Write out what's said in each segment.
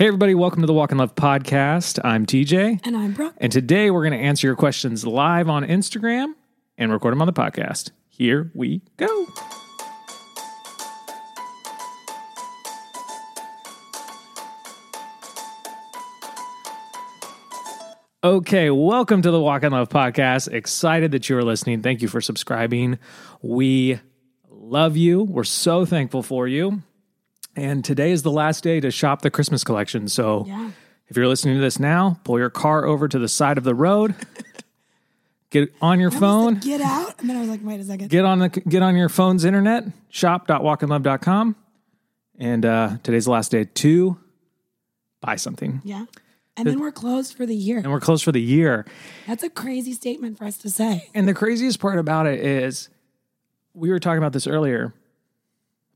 Hey, everybody, welcome to the Walk in Love podcast. I'm TJ. And I'm Brooke. And today we're going to answer your questions live on Instagram and record them on the podcast. Here we go. Okay, welcome to the Walk in Love podcast. Excited that you are listening. Thank you for subscribing. We love you. We're so thankful for you. And today is the last day to shop the Christmas collection. So Yeah. if you're listening to this now, pull your car over to the side of the road. Get on your phone. like, get out. And then I was like, wait a second. Get on the get on your phone's internet, shop.walkinlove.com. And uh, today's the last day to buy something. yeah. And then we're closed for the year. And we're closed for the year. That's a crazy statement for us to say. And the craziest part about it is we were talking about this earlier.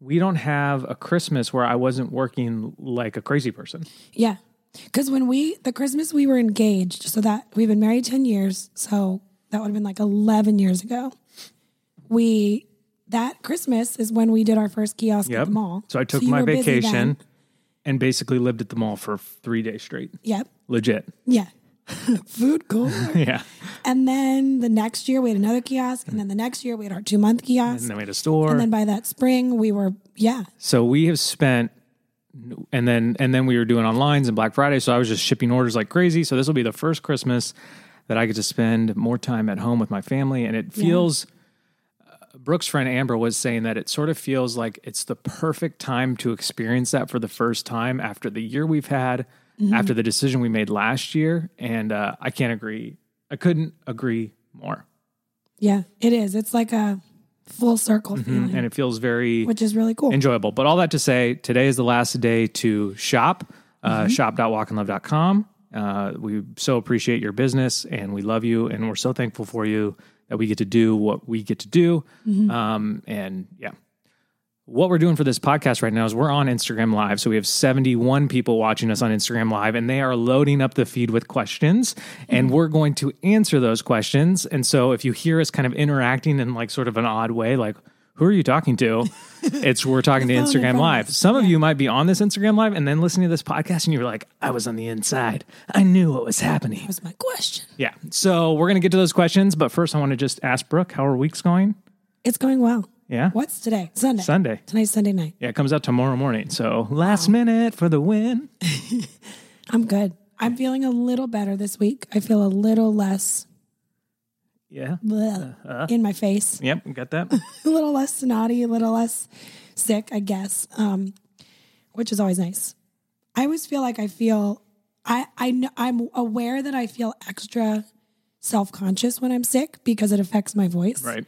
We don't have a Christmas where I wasn't working like a crazy person. Yeah. Because when we, the Christmas we were engaged, so that we've been married 10 years. So that would have been like 11 years ago. We, that Christmas is when we did our first kiosk at the mall. So I took you my vacation and basically lived at the mall for three days straight. Yep. Legit. Yeah. Food court. Yeah. and then the next year we had another kiosk. And then the next year we had our two month kiosk. And then we had a store. And then by that spring, we were, yeah, So we have spent and then and then we were doing onlines and Black Friday. So I was just shipping orders like crazy. So this will be the first Christmas that I get to spend more time at home with my family. And it feels uh, Brooke's friend Amber was saying that it sort of feels like it's the perfect time to experience that for the first time after the year we've had, after the decision we made last year. And uh, I can't agree. I couldn't agree more. yeah, it is. It's like a full circle feeling, And it feels very which is really cool. enjoyable. But all that to say, today is the last day to shop. Uh, Shop.walkinlove.com. Uh, we so appreciate your business and we love you and we're so thankful for you that we get to do what we get to do. Um, and yeah. What we're doing for this podcast right now is we're on Instagram Live. So we have 71 people watching us on Instagram Live, and they are loading up the feed with questions, and we're going to answer those questions. And so if you hear us kind of interacting in like sort of an odd way, like, who are you talking to? It's we're talking to Instagram Live. Some of you might be on this Instagram Live and then listening to this podcast, and you're like, I was on the inside. I knew what was happening. That was my question. Yeah. So we're going to get to those questions. But first, I want to just ask Brooke, how are weeks going? It's going well. Yeah. What's today? Sunday. Sunday. Tonight's Sunday night. Yeah, it comes out tomorrow morning. So last minute for the win. I'm good. I'm feeling a little better this week. I feel a little less Yeah. bleh Uh-huh. in my face, Yep. Got that. a little less snotty, a little less sick, I guess, um, which is always nice. I always feel like I feel, I, I know, I'm aware that I feel extra self conscious when I'm sick because it affects my voice. right.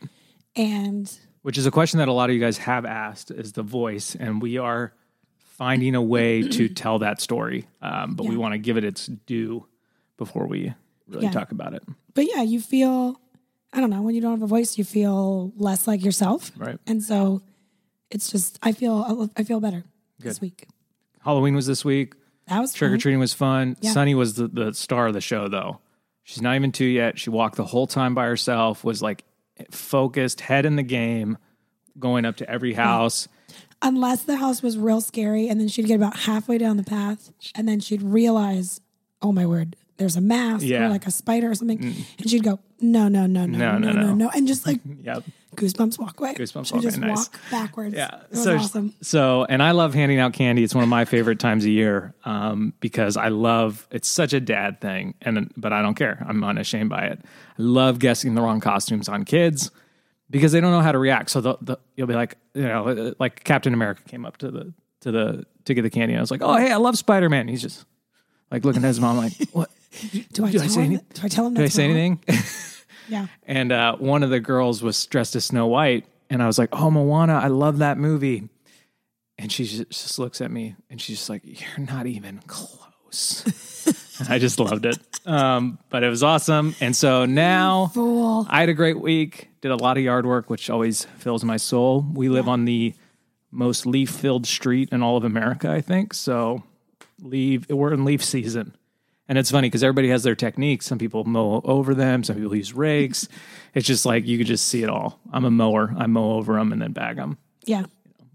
And Which is a question that a lot of you guys have asked is the voice. And we are finding a way to tell that story. Um, but we want to give it its due before we really Yeah. talk about it. but yeah, you feel, I don't know, when you don't have a voice, you feel less like yourself. Right. And so it's just, I feel, I feel better this week. Halloween was this week. That was Trick or fun. treating was fun. Yeah. Sunny was the, the star of the show, though. She's not even two yet. She walked the whole time by herself, was like focused, head in the game, going up to every house. Unless the house was real scary and then she'd get about halfway down the path and then she'd realize, oh my word, there's a mask Yeah. Mm. or like a spider or something. And she'd go, no, no, no, no, No, no, no, no, no. no, And just like Yep. Goosebumps walk away. Goosebumps She'd walk away, just nice. walk backwards. Yeah. So, awesome. So, and I love handing out candy. It's one of my favorite times of year um, because I love. It's such a dad thing, and but I don't care. I'm unashamed by it. I love guessing the wrong costumes on kids because they don't know how to react. So the, the, you'll be like, you know, like Captain America came up to the to the to get the candy, and I was like, oh hey, I love Spider Man. He's just like looking at his mom like, what? Do I, do I tell say him? any- do I tell him? Did I say wrong? anything? Yeah. And uh, one of the girls was dressed as Snow White, and I was like, "Oh, Moana, I love that movie." And she just, just looks at me, and she's just like, "You're not even close." And I just loved it, um, but it was awesome. And so now Fool. I had a great week. Did a lot of yard work, which always fills my soul. We live on the most leaf-filled street in all of America, I think. So leave. We're in leaf season. And it's funny because everybody has their techniques. Some people mow over them, some people use rakes. It's just like you could just see it all. I'm a mower. I mow over them and then bag them. Yeah.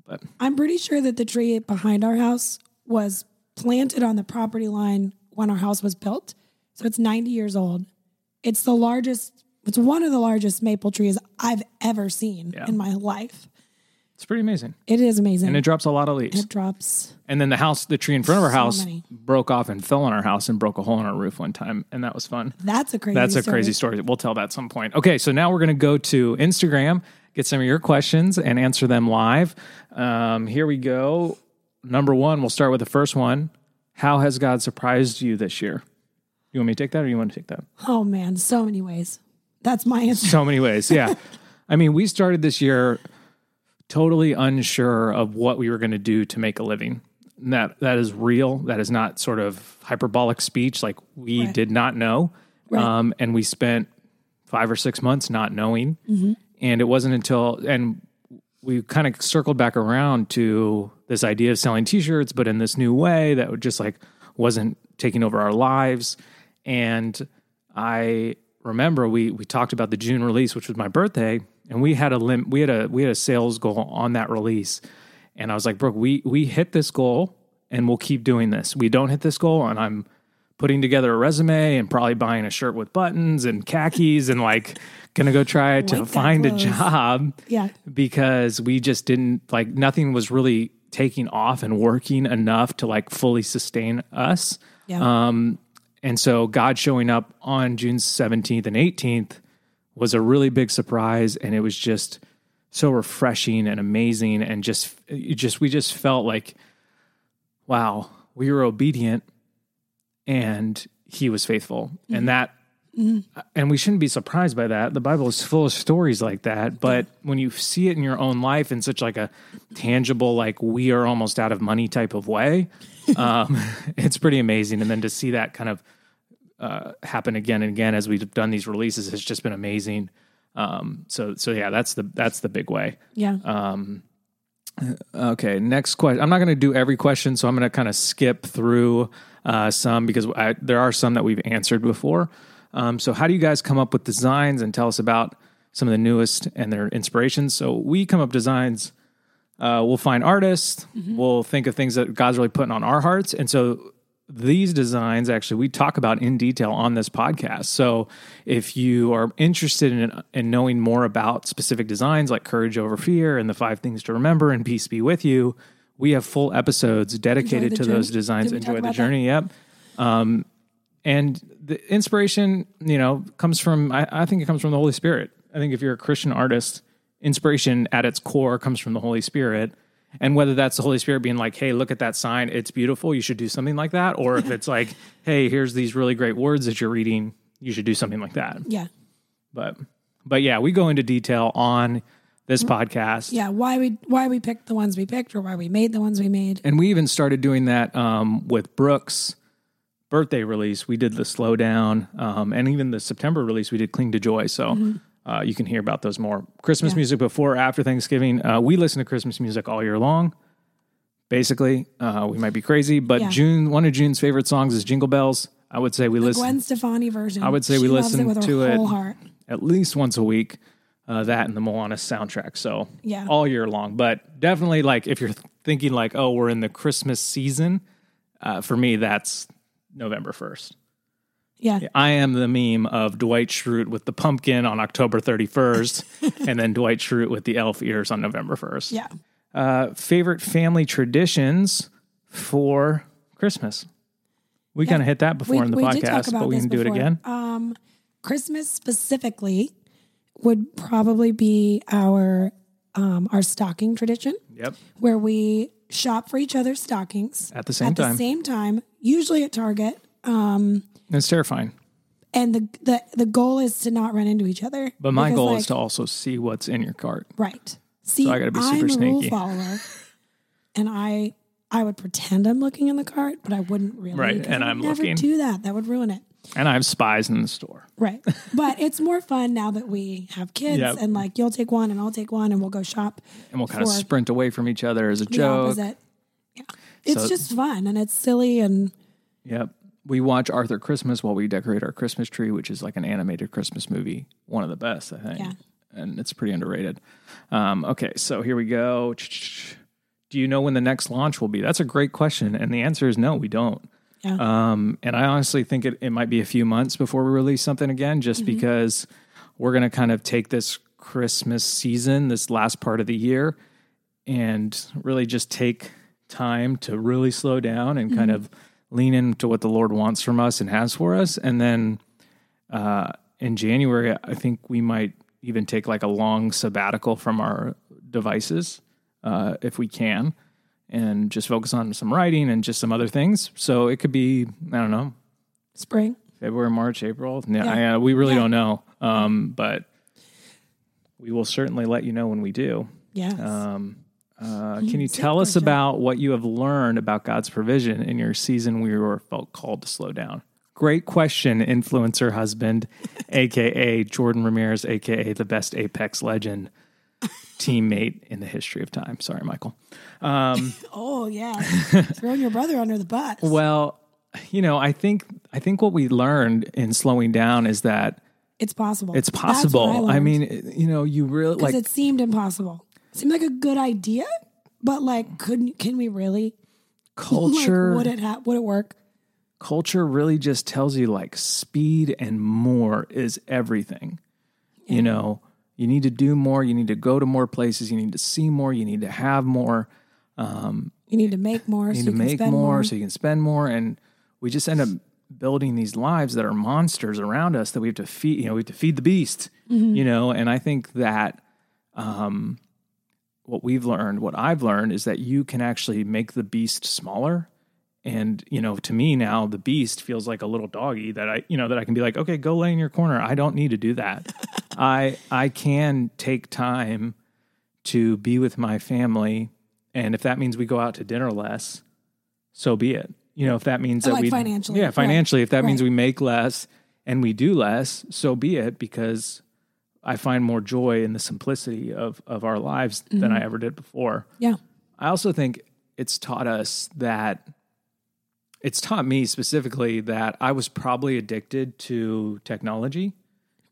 But I'm pretty sure that the tree behind our house was planted on the property line when our house was built. So it's 90 years old. It's the largest, it's one of the largest maple trees I've ever seen Yeah. in my life. It's pretty amazing. It is amazing. And it drops a lot of leaves. it drops. And then the house, the tree in front of our So house many. broke off and fell on our house and broke a hole in our roof one time. And that was fun. That's a crazy That's a story. crazy story. We'll tell that at some point. Okay, so now we're going to go to Instagram, get some of your questions and answer them live. Um, here we go. Number one, we'll start with the first one. How has God surprised you this year? You want me to take that or you want to take that? Oh man, so many ways. That's my answer. So many ways. Yeah. I mean, we started this year totally unsure of what we were going to do to make a living. And that that is real. That is not sort of hyperbolic speech. Like we Right. did not know, Right. um, and we spent five or six months not knowing. Mm-hmm. And it wasn't until and we kind of circled back around to this idea of selling T-shirts, but in this new way that would just like wasn't taking over our lives. And I remember we we talked about the June release, which was my birthday, and we had a lim- we had a we had a sales goal on that release. And I was like, Brooke, we we hit this goal and we'll keep doing this. We don't hit this goal, and I'm putting together a resume and probably buying a shirt with buttons and khakis and like gonna go try to find a job Yeah. because we just didn't like nothing was really taking off and working enough to like fully sustain us. Yeah. Um, and so God showing up on June 17th and 18th was a really big surprise. And it was just so refreshing and amazing. And just, it just, we just felt like, wow, we were obedient and he was faithful. And mm-hmm. that, mm-hmm. and we shouldn't be surprised by that. The Bible is full of stories like that. But when you see it in your own life in such like a tangible, like we are almost out of money type of way, um, it's pretty amazing. And then to see that kind of uh, happen again and again as we've done these releases has just been amazing. Um, so so yeah, that's the that's the big way. Yeah. Um, okay, next question. I'm not going to do every question, so I'm going to kind of skip through uh, some because I, there are some that we've answered before. Um, so, how do you guys come up with designs and tell us about some of the newest and their inspirations? So, we come up designs. Uh, we'll find artists. We'll think of things that God's really putting on our hearts, and so these designs actually we talk about in detail on this podcast. So if you are interested in in knowing more about specific designs like courage over fear and the five things to remember and peace be with you, we have full episodes dedicated to journey? those designs. Did we talk Enjoy the about that? journey. Yep. Um, and the inspiration, you know, comes from I, I think it comes from the Holy Spirit. I think if you're a Christian artist, inspiration at its core comes from the Holy Spirit. And whether that's the Holy Spirit being like, hey, look at that sign, it's beautiful, you should do something like that. Or if it's like, hey, here's these really great words that you're reading, you should do something like that. yeah. But but yeah, we go into detail on this podcast. Yeah. Why we why we picked the ones we picked or why we made the ones we made. And we even started doing that um, with Brooks' birthday release. We did the slow down, um, and even the September release, we did Cling to Joy. So uh, you can hear about those more. Christmas. Yeah. music before or after Thanksgiving. Uh, we listen to Christmas music all year long. Basically, uh, we might be crazy, but Yeah. June, one of June's favorite songs is Jingle Bells. I would say we listen Gwen Stefani version. I would say she we listen it to it. heart. at least once a week. Uh, that and the Moana soundtrack. So Yeah. all year long. But definitely, like if you're thinking like, oh, we're in the Christmas season, uh, for me that's November first. Yeah. I am the meme of Dwight Schrute with the pumpkin on October 31st, and then Dwight Schrute with the elf ears on November 1st. Yeah. Uh, favorite family traditions for Christmas. We kind of hit that before in the podcast, but we can do it again. Um, Christmas specifically would probably be our um, our stocking tradition, Yep. where we shop for each other's stockings At the same at time. the same time, usually at Target. Um, it's terrifying. And the, the the goal is to not run into each other. But my Because, goal like, is to also see what's in your cart. right. See, I gotta be super I'm a rule sneaky. follower, and I I would pretend I'm looking in the cart, but I wouldn't really. Right, and I i'm never looking. do that. That would ruin it. And I have spies in the store. Right. But it's more fun now that we have kids Yep. and like you'll take one and I'll take one and we'll go shop. And we'll kind of sprint away from each other as a joke. opposite. Yeah. It's So- just fun and it's silly and Yep. We watch Arthur Christmas while we decorate our Christmas tree, which is like an animated Christmas movie. One of the best, I think. Yeah. And it's pretty underrated. Um, okay, so here we go. do you know when the next launch will be? That's a great question. And the answer is no, we don't. Yeah. Um, and I honestly think it, it might be a few months before we release something again, just Mm-hmm. because we're going to kind of take this Christmas season, this last part of the year, and really just take time to really slow down and kind Mm-hmm. of lean into what the Lord wants from us and has for us. And then uh, in January, I think we might even take like a long sabbatical from our devices uh, if we can, and just focus on some writing and just some other things. So it could be I don't know Spring. February, March, April. Yeah, Yeah. I, uh, we really Yeah. don't know, um, but we will certainly let you know when we do. Yes. Um, uh, can you tell us about what you have learned about God's provision in your season where you were felt called to slow down? Great question, influencer husband, aka Jordan Ramirez, aka the best Apex legend teammate in the history of time. Sorry, Michael. oh yeah. Throwing your brother under the bus. Well, you know, I think I think what we learned in slowing down is that it's possible. it's possible. I, learned. mean, you know, you really like it seemed impossible. Seemed like a good idea, but like, couldn't can we really? culture. Like, would it ha- would it work? culture really just tells you like speed and more is everything. You know, you need to do more, you need to go to more places, you need to see more, you need to have more, You need to make more. you so need you to can make spend more, so you can spend more and we just end up building these lives that are monsters around us that we have to feed, you know, we have to feed the beast, you know, and I think that um what we've learned, what I've learned is that you can actually make the beast smaller. And you know to me now the beast feels like a little doggy that i you know that i can be like okay go lay in your corner. I don't need to do that. I i can take time to be with my family. And if that means we go out to dinner less so be it. You know if that means that Like we financially, yeah right. financially. If that means we make less and we do less so be it because i find more joy in the simplicity of of our lives than Mm-hmm. i ever did before Yeah. I also think it's taught us that it's taught me specifically that I was probably addicted to technology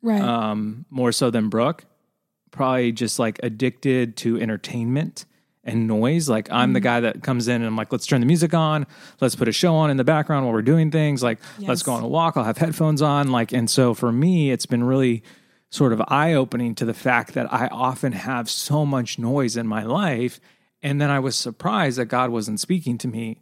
Right. um, more so than Brooke. Probably just like addicted to entertainment and noise. Like I'm Mm-hmm. the guy that comes in and I'm like, let's turn the music on, let's put a show on in the background while we're doing things. Like let's go on a walk. I'll have headphones on. Like and so for me, it's been really sort of eye opening to the fact that I often have so much noise in my life. And then I was surprised that God wasn't speaking to me.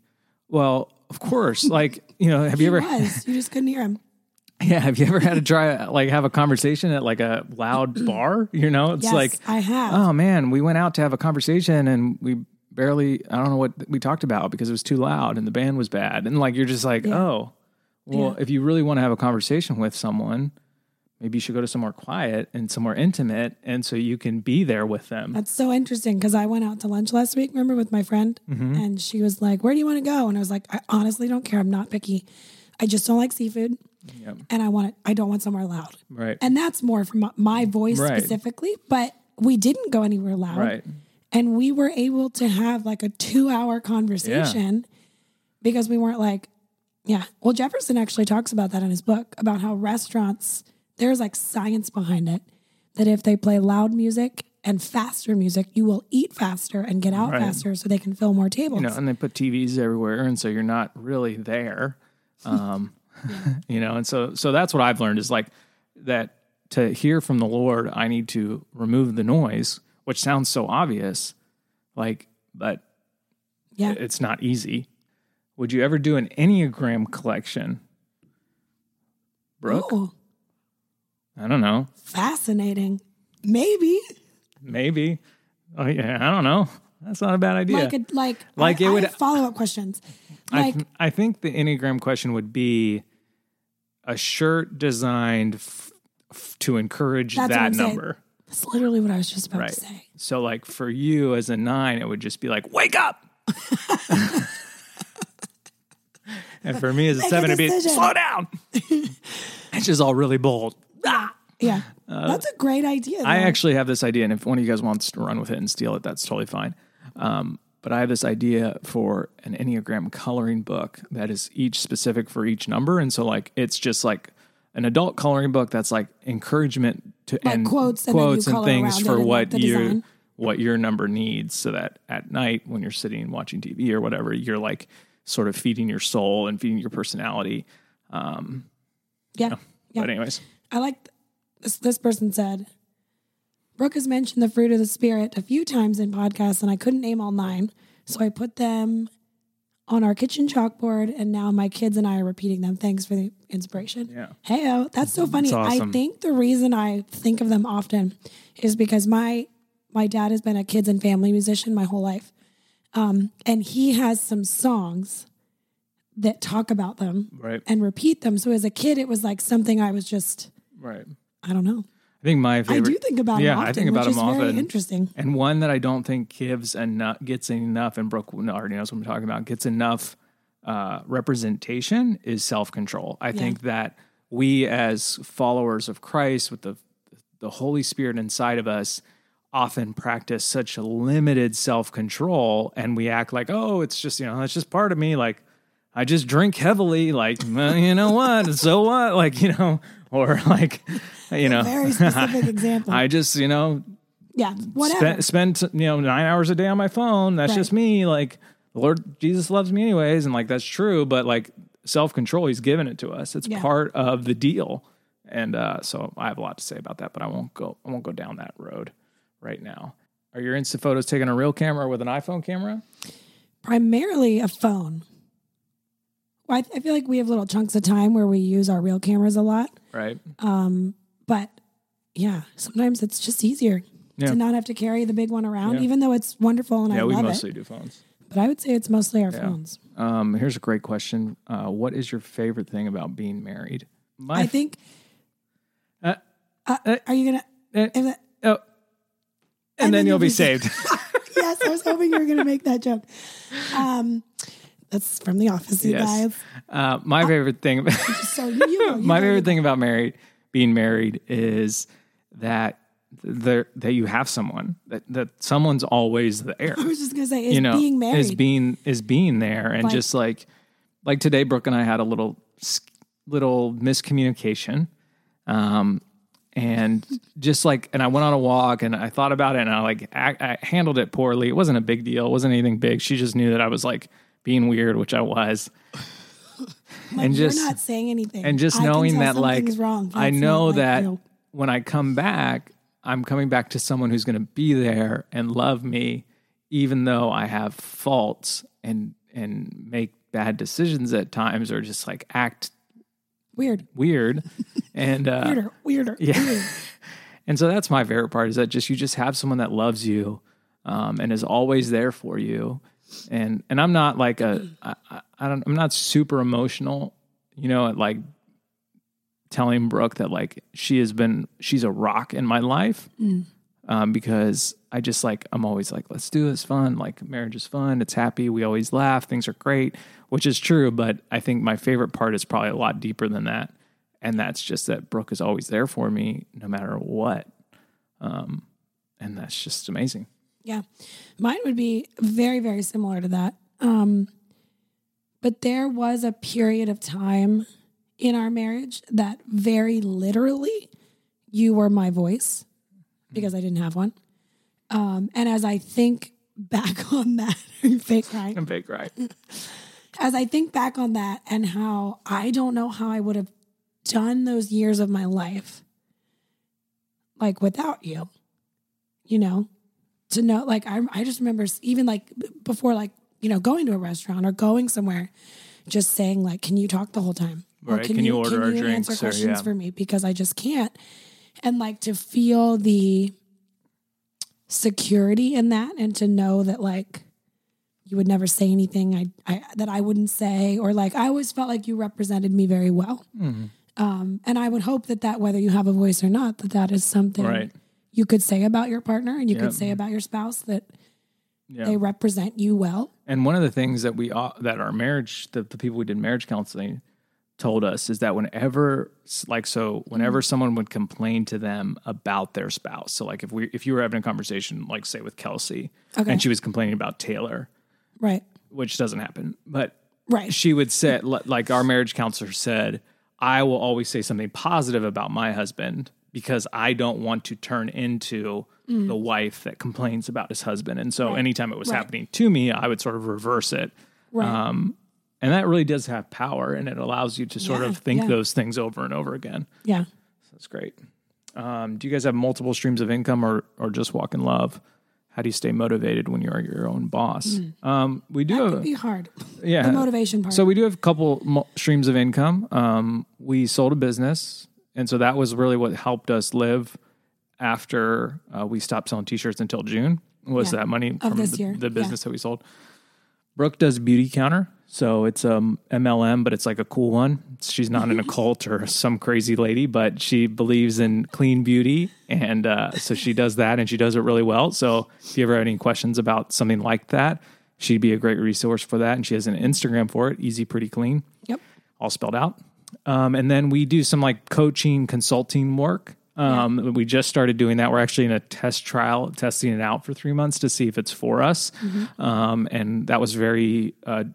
Well, of course, like, you know, have you ever was. You just couldn't hear him. yeah, have you ever had to try like have a conversation at like a loud bar? You know, it's Yes, like I have. oh man, we went out to have a conversation and we barely I don't know what we talked about because it was too loud and the band was bad. And like you're just like, oh, well, if you really want to have a conversation with someone, maybe you should go to somewhere quiet and somewhere intimate and so you can be there with them. That's so interesting because I went out to lunch last week, remember, with my friend, Mm-hmm. and she was like, "Where do you want to go?" And I was like, "I honestly don't care. I'm not picky. I just don't like seafood, Yep. and I want it. I don't want somewhere loud." Right. And that's more from my- my voice Right. specifically. But we didn't go anywhere loud, Right. and we were able to have like a two-hour conversation because we weren't like, yeah. Well, Jefferson actually talks about that in his book about how restaurants there's like science behind it that if they play loud music and faster music, you will eat faster and get out Right. faster so they can fill more tables. you know, and they put TVs everywhere, and so you're not really there. Um, you know, and so so that's what I've learned is like that to hear from the Lord, I need to remove the noise, which sounds so obvious, like, but yeah. it's not easy. Would you ever do an Enneagram collection, Brooke? Oh, I don't know, fascinating. Maybe maybe. Oh yeah, I don't know. That's not a bad idea. like a, like Like I, it would- follow up questions. I, th- I think the Enneagram question would be a shirt designed f- f- to encourage that I'm saying. number. that's literally what I was just about Right. to say. So, like for you as a nine, it would just be like, wake up. and for me as a Make a seven, it'd be slow down. it's just all really bold. Ah! Yeah, that's a great idea. I actually have this idea, and if one of you guys wants to run with it and steal it, that's totally fine. Um, but I have this idea for an Enneagram coloring book that is each specific for each number, and so like it's just like an adult coloring book that's like encouragement to Like and quotes and quotes and color things for what you what your number needs so that at night when you're sitting watching TV or whatever, you're like sort of feeding your soul and feeding your personality. Um, Yeah. Yeah. But anyways, I like this. This person said, Brooke has mentioned the fruit of the spirit a few times in podcasts, and I couldn't name all nine. So I put them on our kitchen chalkboard, and now my kids and I are repeating them. Thanks for the inspiration. Yeah. Hey, that's so funny. awesome. I think the reason I think of them often is because my my dad has been a kids and family musician my whole life, um, and he has some songs that talk about them right, and repeat them. So as a kid, it was like something I was just right. I don't know. I think my I do think about yeah, him often, I think about which him often. interesting. And one that I don't think gives enough gets enough, and Brooke already knows what I'm talking about. Gets enough uh, representation is self control. I think that we as followers of Christ, with the the Holy Spirit inside of us, often practice such limited self control, and we act like, oh, it's just you know that's just part of me. Like I just drink heavily. Like well, you know what? So what? Like you know, or like you know, Very specific example. I just you know yeah, whatever. spend, spend you know nine hours a day on my phone. That's Right. just me. Like the Lord Jesus loves me anyways, and like that's true. But like self control, He's given it to us. It's Yeah. part of the deal. And uh, so I have a lot to say about that, but I won't go. I won't go down that road right now. Are your Insta photos taking a real camera or with an iPhone camera? Primarily a phone. I, I feel like we have little chunks of time where we use our real cameras a lot. Right. Um, but yeah, sometimes it's just easier Yeah. to not have to carry the big one around, Yeah. even though it's wonderful and I love it. yeah, we mostly do phones. But I would say it's mostly our phones. Um, here's a great question. Uh, what is your favorite thing about being married? My I think. Uh, Uh, uh, are you gonna? uh, that- oh, and, And then, then you'll you'll be be saved. yes, I was hoping you were going to make that joke. Um, that's from The Office, you Yes. guys. uh, my favorite thing. So you, you. My favorite thing about married being married is that there that you have someone that that someone's always there I was just to say, is you know being married. is being is being there and Like- just like like today brooke and i had a little little miscommunication um and just like and i went on a walk and i thought about it and i like I, I handled it poorly it wasn't a big deal it wasn't anything big she just knew that i was like being weird which i was Like, and just- not saying anything. and just I knowing that like wrong. i know like that when i come back i'm coming back to someone who's going to be there and love me even though i have faults and and make bad decisions at times or just like act weird, weird and uh weirder, weirder. yeah. weird. and so that's my favorite part is that just you just have someone that loves you um, and is always there for you and and i'm not like a I, I, don't i'm not super emotional you know at like telling brooke that like she has been she's a rock in my life um, because i just like i'm always like let's do this fun like marriage is fun it's happy we always laugh things are great which is true but i think my favorite part is probably a lot deeper than that and that's just that brooke is always there for me no matter what um, and that's just amazing Yeah. Mine would be very, very similar to that. Um, but there was a period of time in our marriage that very literally you were my voice because I didn't have one. Um, and as I think back on that, are you fake crying? i'm big crying. As I think back on that and how I don't know how I would have done those years of my life like without you, you know, to know, like, I, I just remember even like before, like, you know, going to a restaurant or going somewhere, just saying, like, can you talk the whole time? Right. Can you order our drinks or- answer questions yeah. for me? Because I just can't. And like to feel the security in that and to know that, like, you would never say anything I, I that I wouldn't say, or like I always felt like you represented me very well. Mm-hmm. Um, and I would hope that that whether you have a voice or not, that that is something Right. You could say about your partner and you Yep. could say about your spouse that yeah they represent you well. And one of the things that we uh, that our marriage, the, the people we did marriage counseling, told us is that whenever, like, so whenever someone would complain to them about their spouse, so like if we if you were having a conversation, like say with Kelsey, Okay. and she was complaining about Taylor, Right. which doesn't happen, but Right. she would say, like our marriage counselor said, I will always say something positive about my husband because I don't want to turn into the wife that complains about his husband. And so anytime it was Right. happening to me, I would sort of reverse it. Right. Um, and that really does have power and it allows you to sort Yeah, of think yeah. those things over and over again. yeah. That's great. Um, do you guys have multiple streams of income or, or just walk in love? How do you stay motivated when you're your own boss? Um, we do That have, could be hard. yeah. The motivation part. So we do have a couple mo- streams of income. Um, we sold a business, and so that was really what helped us live after uh, we stopped selling t-shirts until June. Was Yeah. that money from this the, year. the Yeah. business that we sold? Brooke does Beautycounter, so it's um MLM, but it's like a cool one. She's not in a cult or some crazy lady, but she believes in clean beauty, and uh, so she does that, and she does it really well. So if you ever have any questions about something like that, she'd be a great resource for that. And she has an Instagram for it, Easy Pretty Clean, yep. all spelled out. Um, and then we do some like coaching, consulting work. Um, We just started doing that. We're actually in a test trial, testing it out for three months to see if it's for us. Um, and that was very uh,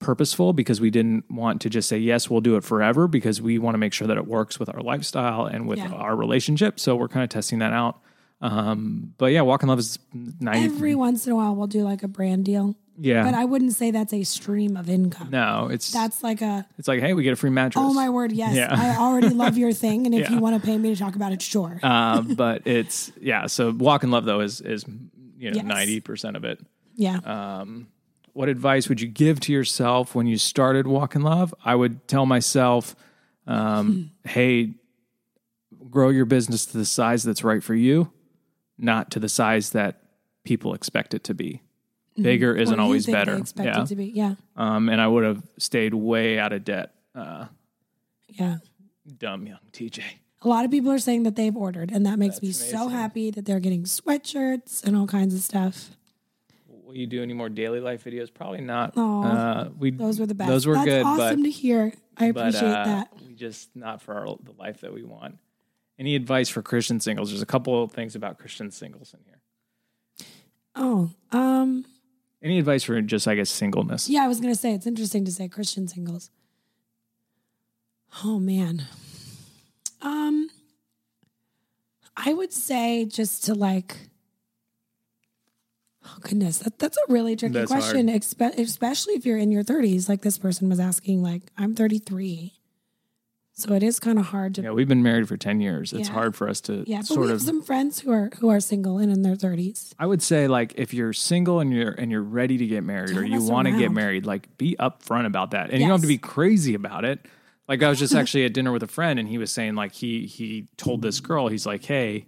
purposeful because we didn't want to just say, yes, we'll do it forever because we want to make sure that it works with our lifestyle and with Yeah. our relationship. So we're kind of testing that out. Um, but yeah, Walk in Love is 90. Every once in a while, we'll do like a brand deal, yeah. but I wouldn't say that's a stream of income. no, it's, That's like a, it's like, hey, we get a free mattress. oh my word, yes, Yeah. I already love your thing. And if Yeah. you want to pay me to talk about it, sure. uh, but it's yeah. So walk in love though is is you know Yes. ninety percent of it. yeah. uh, What advice would you give to yourself when you started walk in love? I would tell myself, um, hey, grow your business to the size that's right for you, not to the size that people expect it to be. Bigger What isn't always better. Yeah. be. Yeah. Um, and I would have stayed way out of debt. Uh, Yeah. dumb young TJ. A lot of people are saying that they've ordered, and that makes me so happy that they're getting sweatshirts and all kinds of stuff. Will you do any more daily life videos? Probably not. Aw, uh, we Those were the best. Those were That's good, awesome but to hear. I but appreciate uh, that. we just not for our, the life that we want. Any advice for Christian singles? There's a couple of things about Christian singles in here. Oh, um, Any advice for just I guess singleness? yeah, I was gonna say it's interesting to say Christian singles. Oh man. Um I would say just to like Oh goodness, that, that's a really tricky That's question, expe- especially if you're in your 30s. Like this person was asking, like I'm 33, so it is kind of hard to. Yeah, we've been married for ten years. It's Yeah. hard for us to Yeah, but sort we have of. some friends who are who are single and in their 30s. I would say like if you're single and you're and you're ready to get married or you want to get married, like be upfront about that, and you don't have to be crazy about it. Like I was just actually at dinner with a friend, and he was saying like he he told this girl, he's like, hey,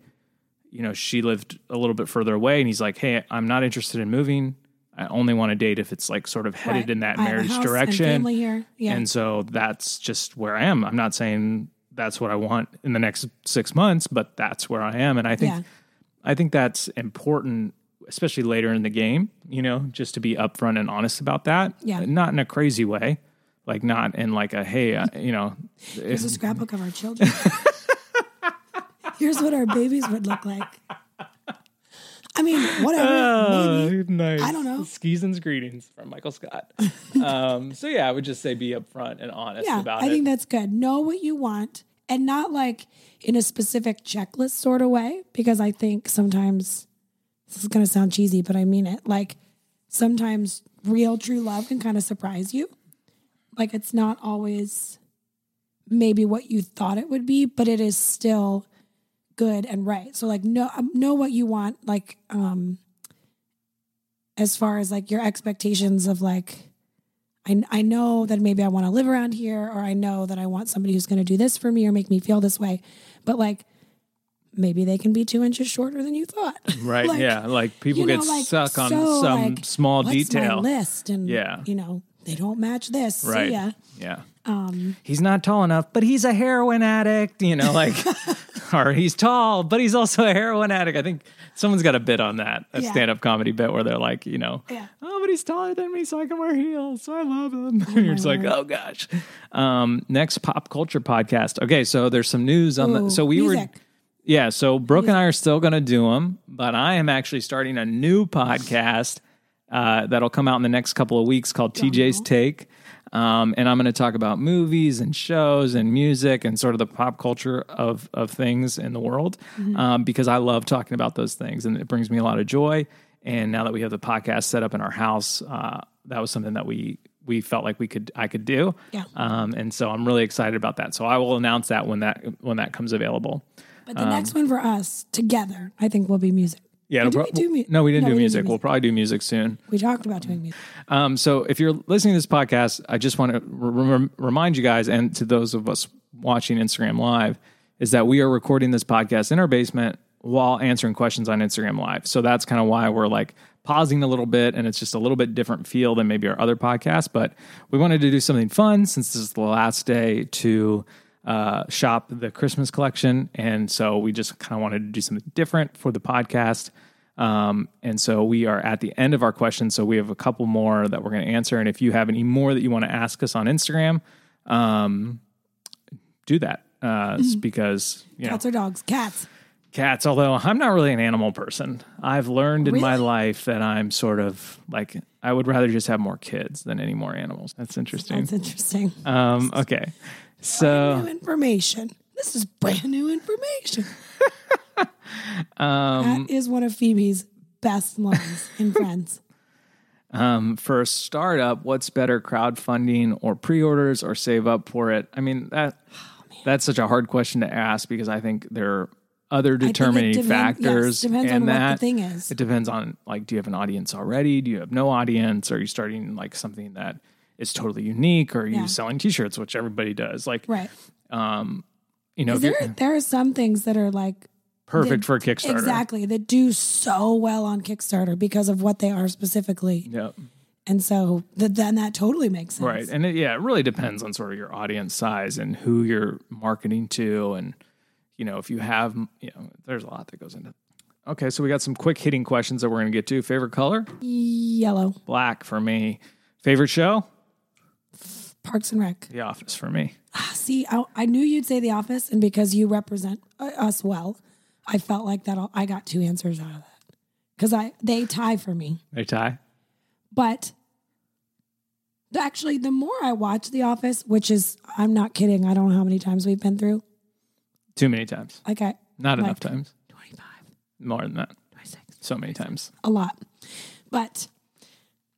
you know, she lived a little bit further away, and he's like, hey, I'm not interested in moving. I only want to date if it's like sort of headed Right. in that I marriage and direction. family here. Yeah, And so that's just where I am. I'm not saying that's what I want in the next six months, but that's where I am. And I think Yeah. I think that's important, especially later in the game, you know, just to be upfront and honest about that. Yeah. Not in a crazy way. Like not in like a hey, uh, you know, Here's a scrapbook of our children. Here's what our babies would look like. I mean, whatever. maybe. Uh, nice. I don't know. Skeezins greetings from Michael Scott. um, so yeah, I would just say be upfront and honest Yeah, about I it. I think that's good. Know what you want and not like in a specific checklist sort of way, because I think sometimes this is going to sound cheesy, but I mean it. Like sometimes real true love can kind of surprise you. Like it's not always maybe what you thought it would be, but it is still good and right. So like know um, know what you want like um as far as like your expectations of like I, I know that maybe I want to live around here, or I know that I want somebody who's going to do this for me or make me feel this way. But like, maybe they can be two inches shorter than you thought. right. Like, yeah. Like people you know, get like, stuck on so, some like, small detail. list? And Yeah. you know, they don't match this. Right. Ya. Yeah. Um, He's not tall enough, but he's a heroin addict, you know, like, or he's tall, but he's also a heroin addict. I think someone's got a bit on that, a Yeah. stand up comedy bit where they're like, you know, Yeah. oh, but he's taller than me, so I can wear heels. So I love him. and you're just like, oh gosh. Um, next pop culture podcast. Okay. So there's some news on the, so we were, yeah, so Brooke and I are still going to do them, but I am actually starting a new podcast uh, that'll come out in the next couple of weeks called TJ's Take. Um, and I'm going to talk about movies and shows and music and sort of the pop culture of of things in the world um, because I love talking about those things and it brings me a lot of joy. And now that we have the podcast set up in our house, uh, that was something that we we felt like we could I could do. Yeah. Um, and so I'm really excited about that. So I will announce that when that when that comes available. But the next one for us together, I think, will be music. Yeah, it'll we do mu- no, we didn't no, do we didn't do music. music. We'll probably do music soon. We talked about doing music. Um, so if you're listening to this podcast, I just want to rem- remind you guys and to those of us watching Instagram Live is that we are recording this podcast in our basement while answering questions on Instagram Live. So that's kind of why we're like pausing a little bit and it's just a little bit different feel than maybe our other podcasts. But we wanted to do something fun since this is the last day to uh, shop the Christmas collection. And so we just kind of wanted to do something different for the podcast. Um, and so we are at the end of our questions. So we have a couple more that we're going to answer. And if you have any more that you want to ask us on Instagram, um, do that. Uh, it's because, you know, Cats or dogs? Cats. cats, although I'm not really an animal person, I've learned in my life that I'm sort of like, I would rather just have more kids than any more animals. That's interesting. That's interesting. Um, okay. So, new information. This is brand new information. um, that is one of Phoebe's best lines in Friends. Um, for a startup, what's better, crowdfunding or pre-orders or save up for it? I mean that that's such a hard question to ask because I think there are other determining depen- factors. yes, depends in on what the thing is. It depends on like, do you have an audience already? Do you have no audience? Are you starting like something that is totally unique? Or are you Yeah. selling T-shirts, which everybody does? Like, Right. um, you know, There, there are some things that are like perfect that- for Kickstarter. Exactly. That do so well on Kickstarter because of what they are specifically. Yep. And so th- then that totally makes sense. Right. And it, yeah, it really depends on sort of your audience size and who you're marketing to. And, you know, if you have, you know, there's a lot that goes into Okay. So we got some quick hitting questions that we're going to get to. Favorite color? Yellow. Black for me. Favorite show? Parks and Rec. The Office for me. See, I, I knew you'd say The Office, and because you represent uh, us well, I felt like that. I got two answers out of that because I they tie for me. They tie. But actually, the more I watch The Office, which is I'm not kidding, I don't know how many times we've been through. Too many times. Like I Not Like- enough times. 25, More than that. 26, So many times. a lot. But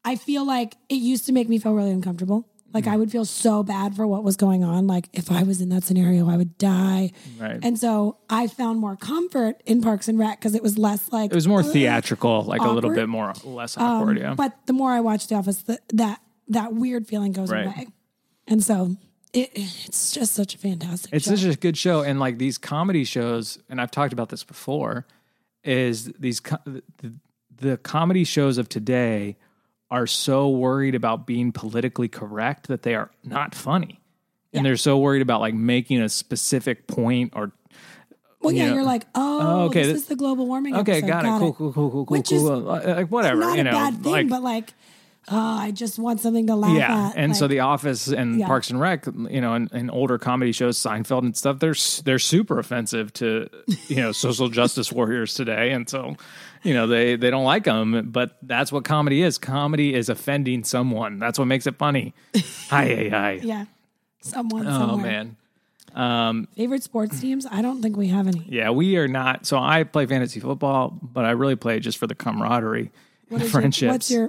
I feel like it used to make me feel really uncomfortable. Like I would feel so bad for what was going on. Like if I was in that scenario, I would die. Right. And so I found more comfort in Parks and Rec because it was less like it was more theatrical, like a little bit more, less awkward. yeah. Um, But the more I watch The Office, the, that that weird feeling goes Right. away. And so it, it's just such a fantastic. It's show. such a good show, and like these comedy shows, and I've talked about this before, is these the, the comedy shows of today are so worried about being politically correct that they are not funny, and they're so worried about like making a specific point or well, yeah, you know- you're like, oh, Oh, okay, this th- is the global warming. okay, episode. got, it, cool, cool, cool, cool, cool, Which is cool, uh, like whatever, Not you know, a bad thing, like but like, oh, I just want something to laugh yeah, at. and so The Office and Yeah. Parks and Rec, you know, and, and older comedy shows, Seinfeld and stuff, they're they're super offensive to you know social justice warriors today, and so you know they they don't like them. But that's what comedy is. Comedy is offending someone. That's what makes it funny. hi, hi, hi. yeah, someone. Oh somewhere. man. Um, favorite sports teams? I don't think we have any. yeah, we are not. So I play fantasy football, but I really play just for the camaraderie What is your- what's your?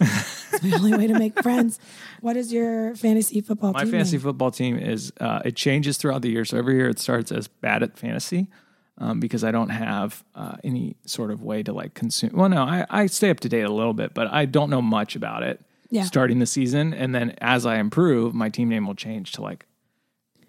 it's the only way to make friends. What is your fantasy football My team? fantasy football team is uh, it changes throughout the year. So every year it starts as bad at fantasy um, because I don't have uh, any sort of way to like consume. Well, no, I, I stay up to date a little bit, but I don't know much about it Yeah. starting the season. And then as I improve, my team name will change to like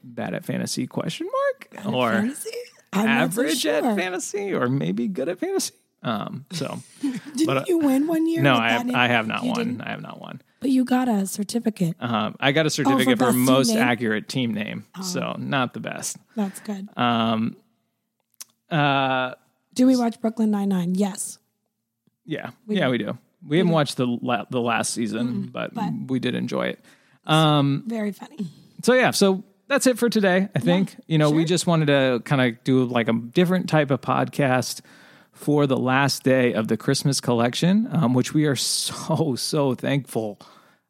bad at fantasy question mark or not so average at fantasy or maybe good at fantasy. Um, so Didn't but, uh, you win one year? no, I have. I have not won. didn't? I have not won. But you got a certificate. Um, I got a certificate for, best team most name? accurate team name, so not the best. That's good. Um, uh, Do we watch Brooklyn Nine Nine? Yes. yeah, yeah, we do. We haven't watched the la- the last season, but, we did enjoy it. Um, Very funny. so yeah, so that's it for today. I think you know we just wanted to kind of do like a different type of podcast for the last day of the Christmas collection, um, which we are so so thankful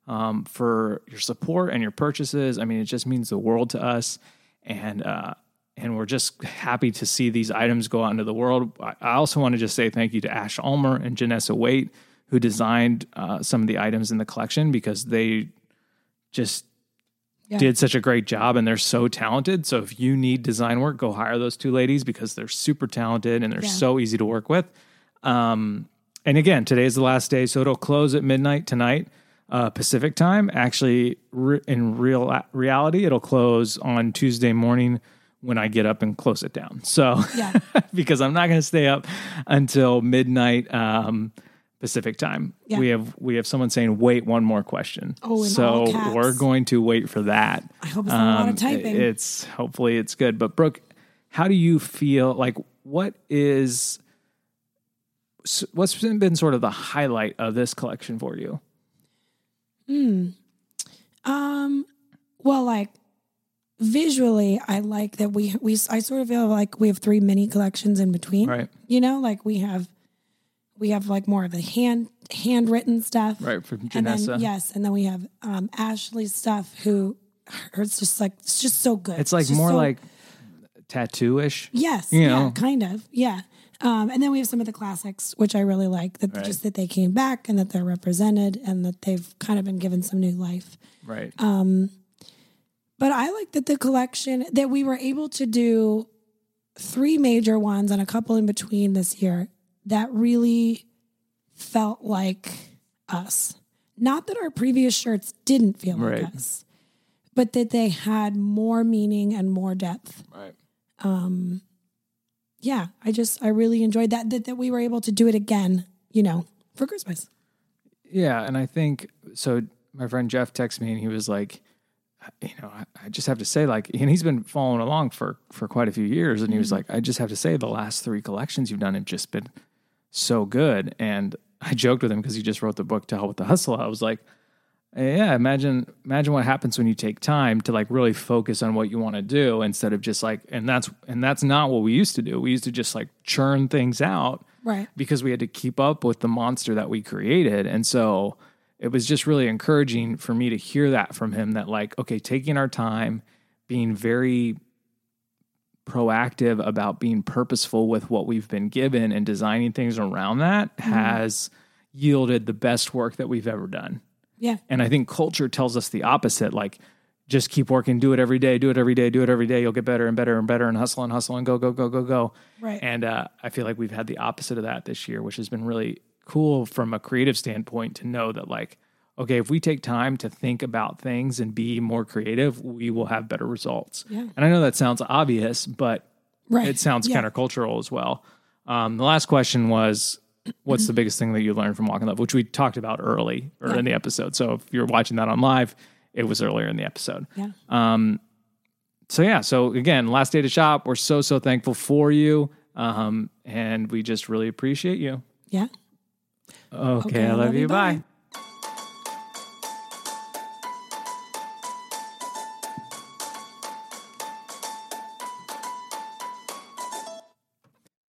um, for your support and your purchases. I mean, it just means the world to us, and uh, and we're just happy to see these items go out into the world. I also want to just say thank you to Ash Ulmer and Janessa Waite who designed uh, some of the items in the collection because they just Yeah. did such a great job and they're so talented. So if you need design work, go hire those two ladies because they're super talented and they're Yeah. so easy to work with. Um, and again, today is the last day, so it'll close at midnight tonight, uh, Pacific time. Actually, re- in real reality, it'll close on Tuesday morning when I get up and close it down. So, Yeah. because I'm not going to stay up until midnight um, Pacific time. Yeah. We have we have someone saying, "Wait, one more question." Oh, so we're going to wait for that. I hope it's not a lot Um, of typing. It's hopefully it's good. But Brooke, how do you feel? Like, what is what's been sort of the highlight of this collection for you? Hmm. Um, well, like visually, I like that we we I sort of feel like we have three mini collections in between. Right. You know, like we have we have like more of the hand handwritten stuff. Right from And then Janessa. yes, and then we have um Ashley's stuff who hers just like it's just so good. It's like just more so- like tattoo-ish. Yes, you yeah, know. kind of, yeah. Um, and then we have some of the classics, which I really like. That Right. just that they came back and that they're represented and that they've kind of been given some new life. Right. But I like that the collection that we were able to do three major ones and a couple in between this year that really felt like us. Not that our previous shirts didn't feel like us, but that they had more meaning and more depth. right. Um, yeah, I just I really enjoyed that that, that we were able to do it again, you know, for Christmas. Yeah, and I think so. My friend Jeff texted me, and he was like, "You know, I, I just have to say, like, and he's been following along for for quite a few years, and he was like, I just have to say, the last three collections you've done have just been so good." And I joked with him because he just wrote the book "To Hell with the Hustle." I was like, "Yeah, imagine imagine what happens when you take time to like really focus on what you want to do instead of just like." And that's and that's not what we used to do. We used to just like churn things out Right. because we had to keep up with the monster that we created. And so it was just really encouraging for me to hear that from him that, like, okay, taking our time, being very proactive about being purposeful with what we've been given and designing things around that has yielded the best work that we've ever done. Yeah. And I think culture tells us the opposite. Like, just keep working, do it every day, do it every day, do it every day. You'll get better and better and better and hustle and hustle and go, go, go, go, go. Right. And uh, I feel like we've had the opposite of that this year, which has been really cool from a creative standpoint to know that, like, okay, if we take time to think about things and be more creative, we will have better results. Yeah. And I know that sounds obvious, but Right. it sounds Yeah. countercultural as well. Um, the last question was, what's the biggest thing that you learned from Walk in Love, which we talked about early or in the episode. So if you're watching that on live, it was earlier in the episode. Yeah. So yeah, so again, last day to shop. We're so so thankful for you, um, and we just really appreciate you. Yeah. Okay, I love, you. Bye.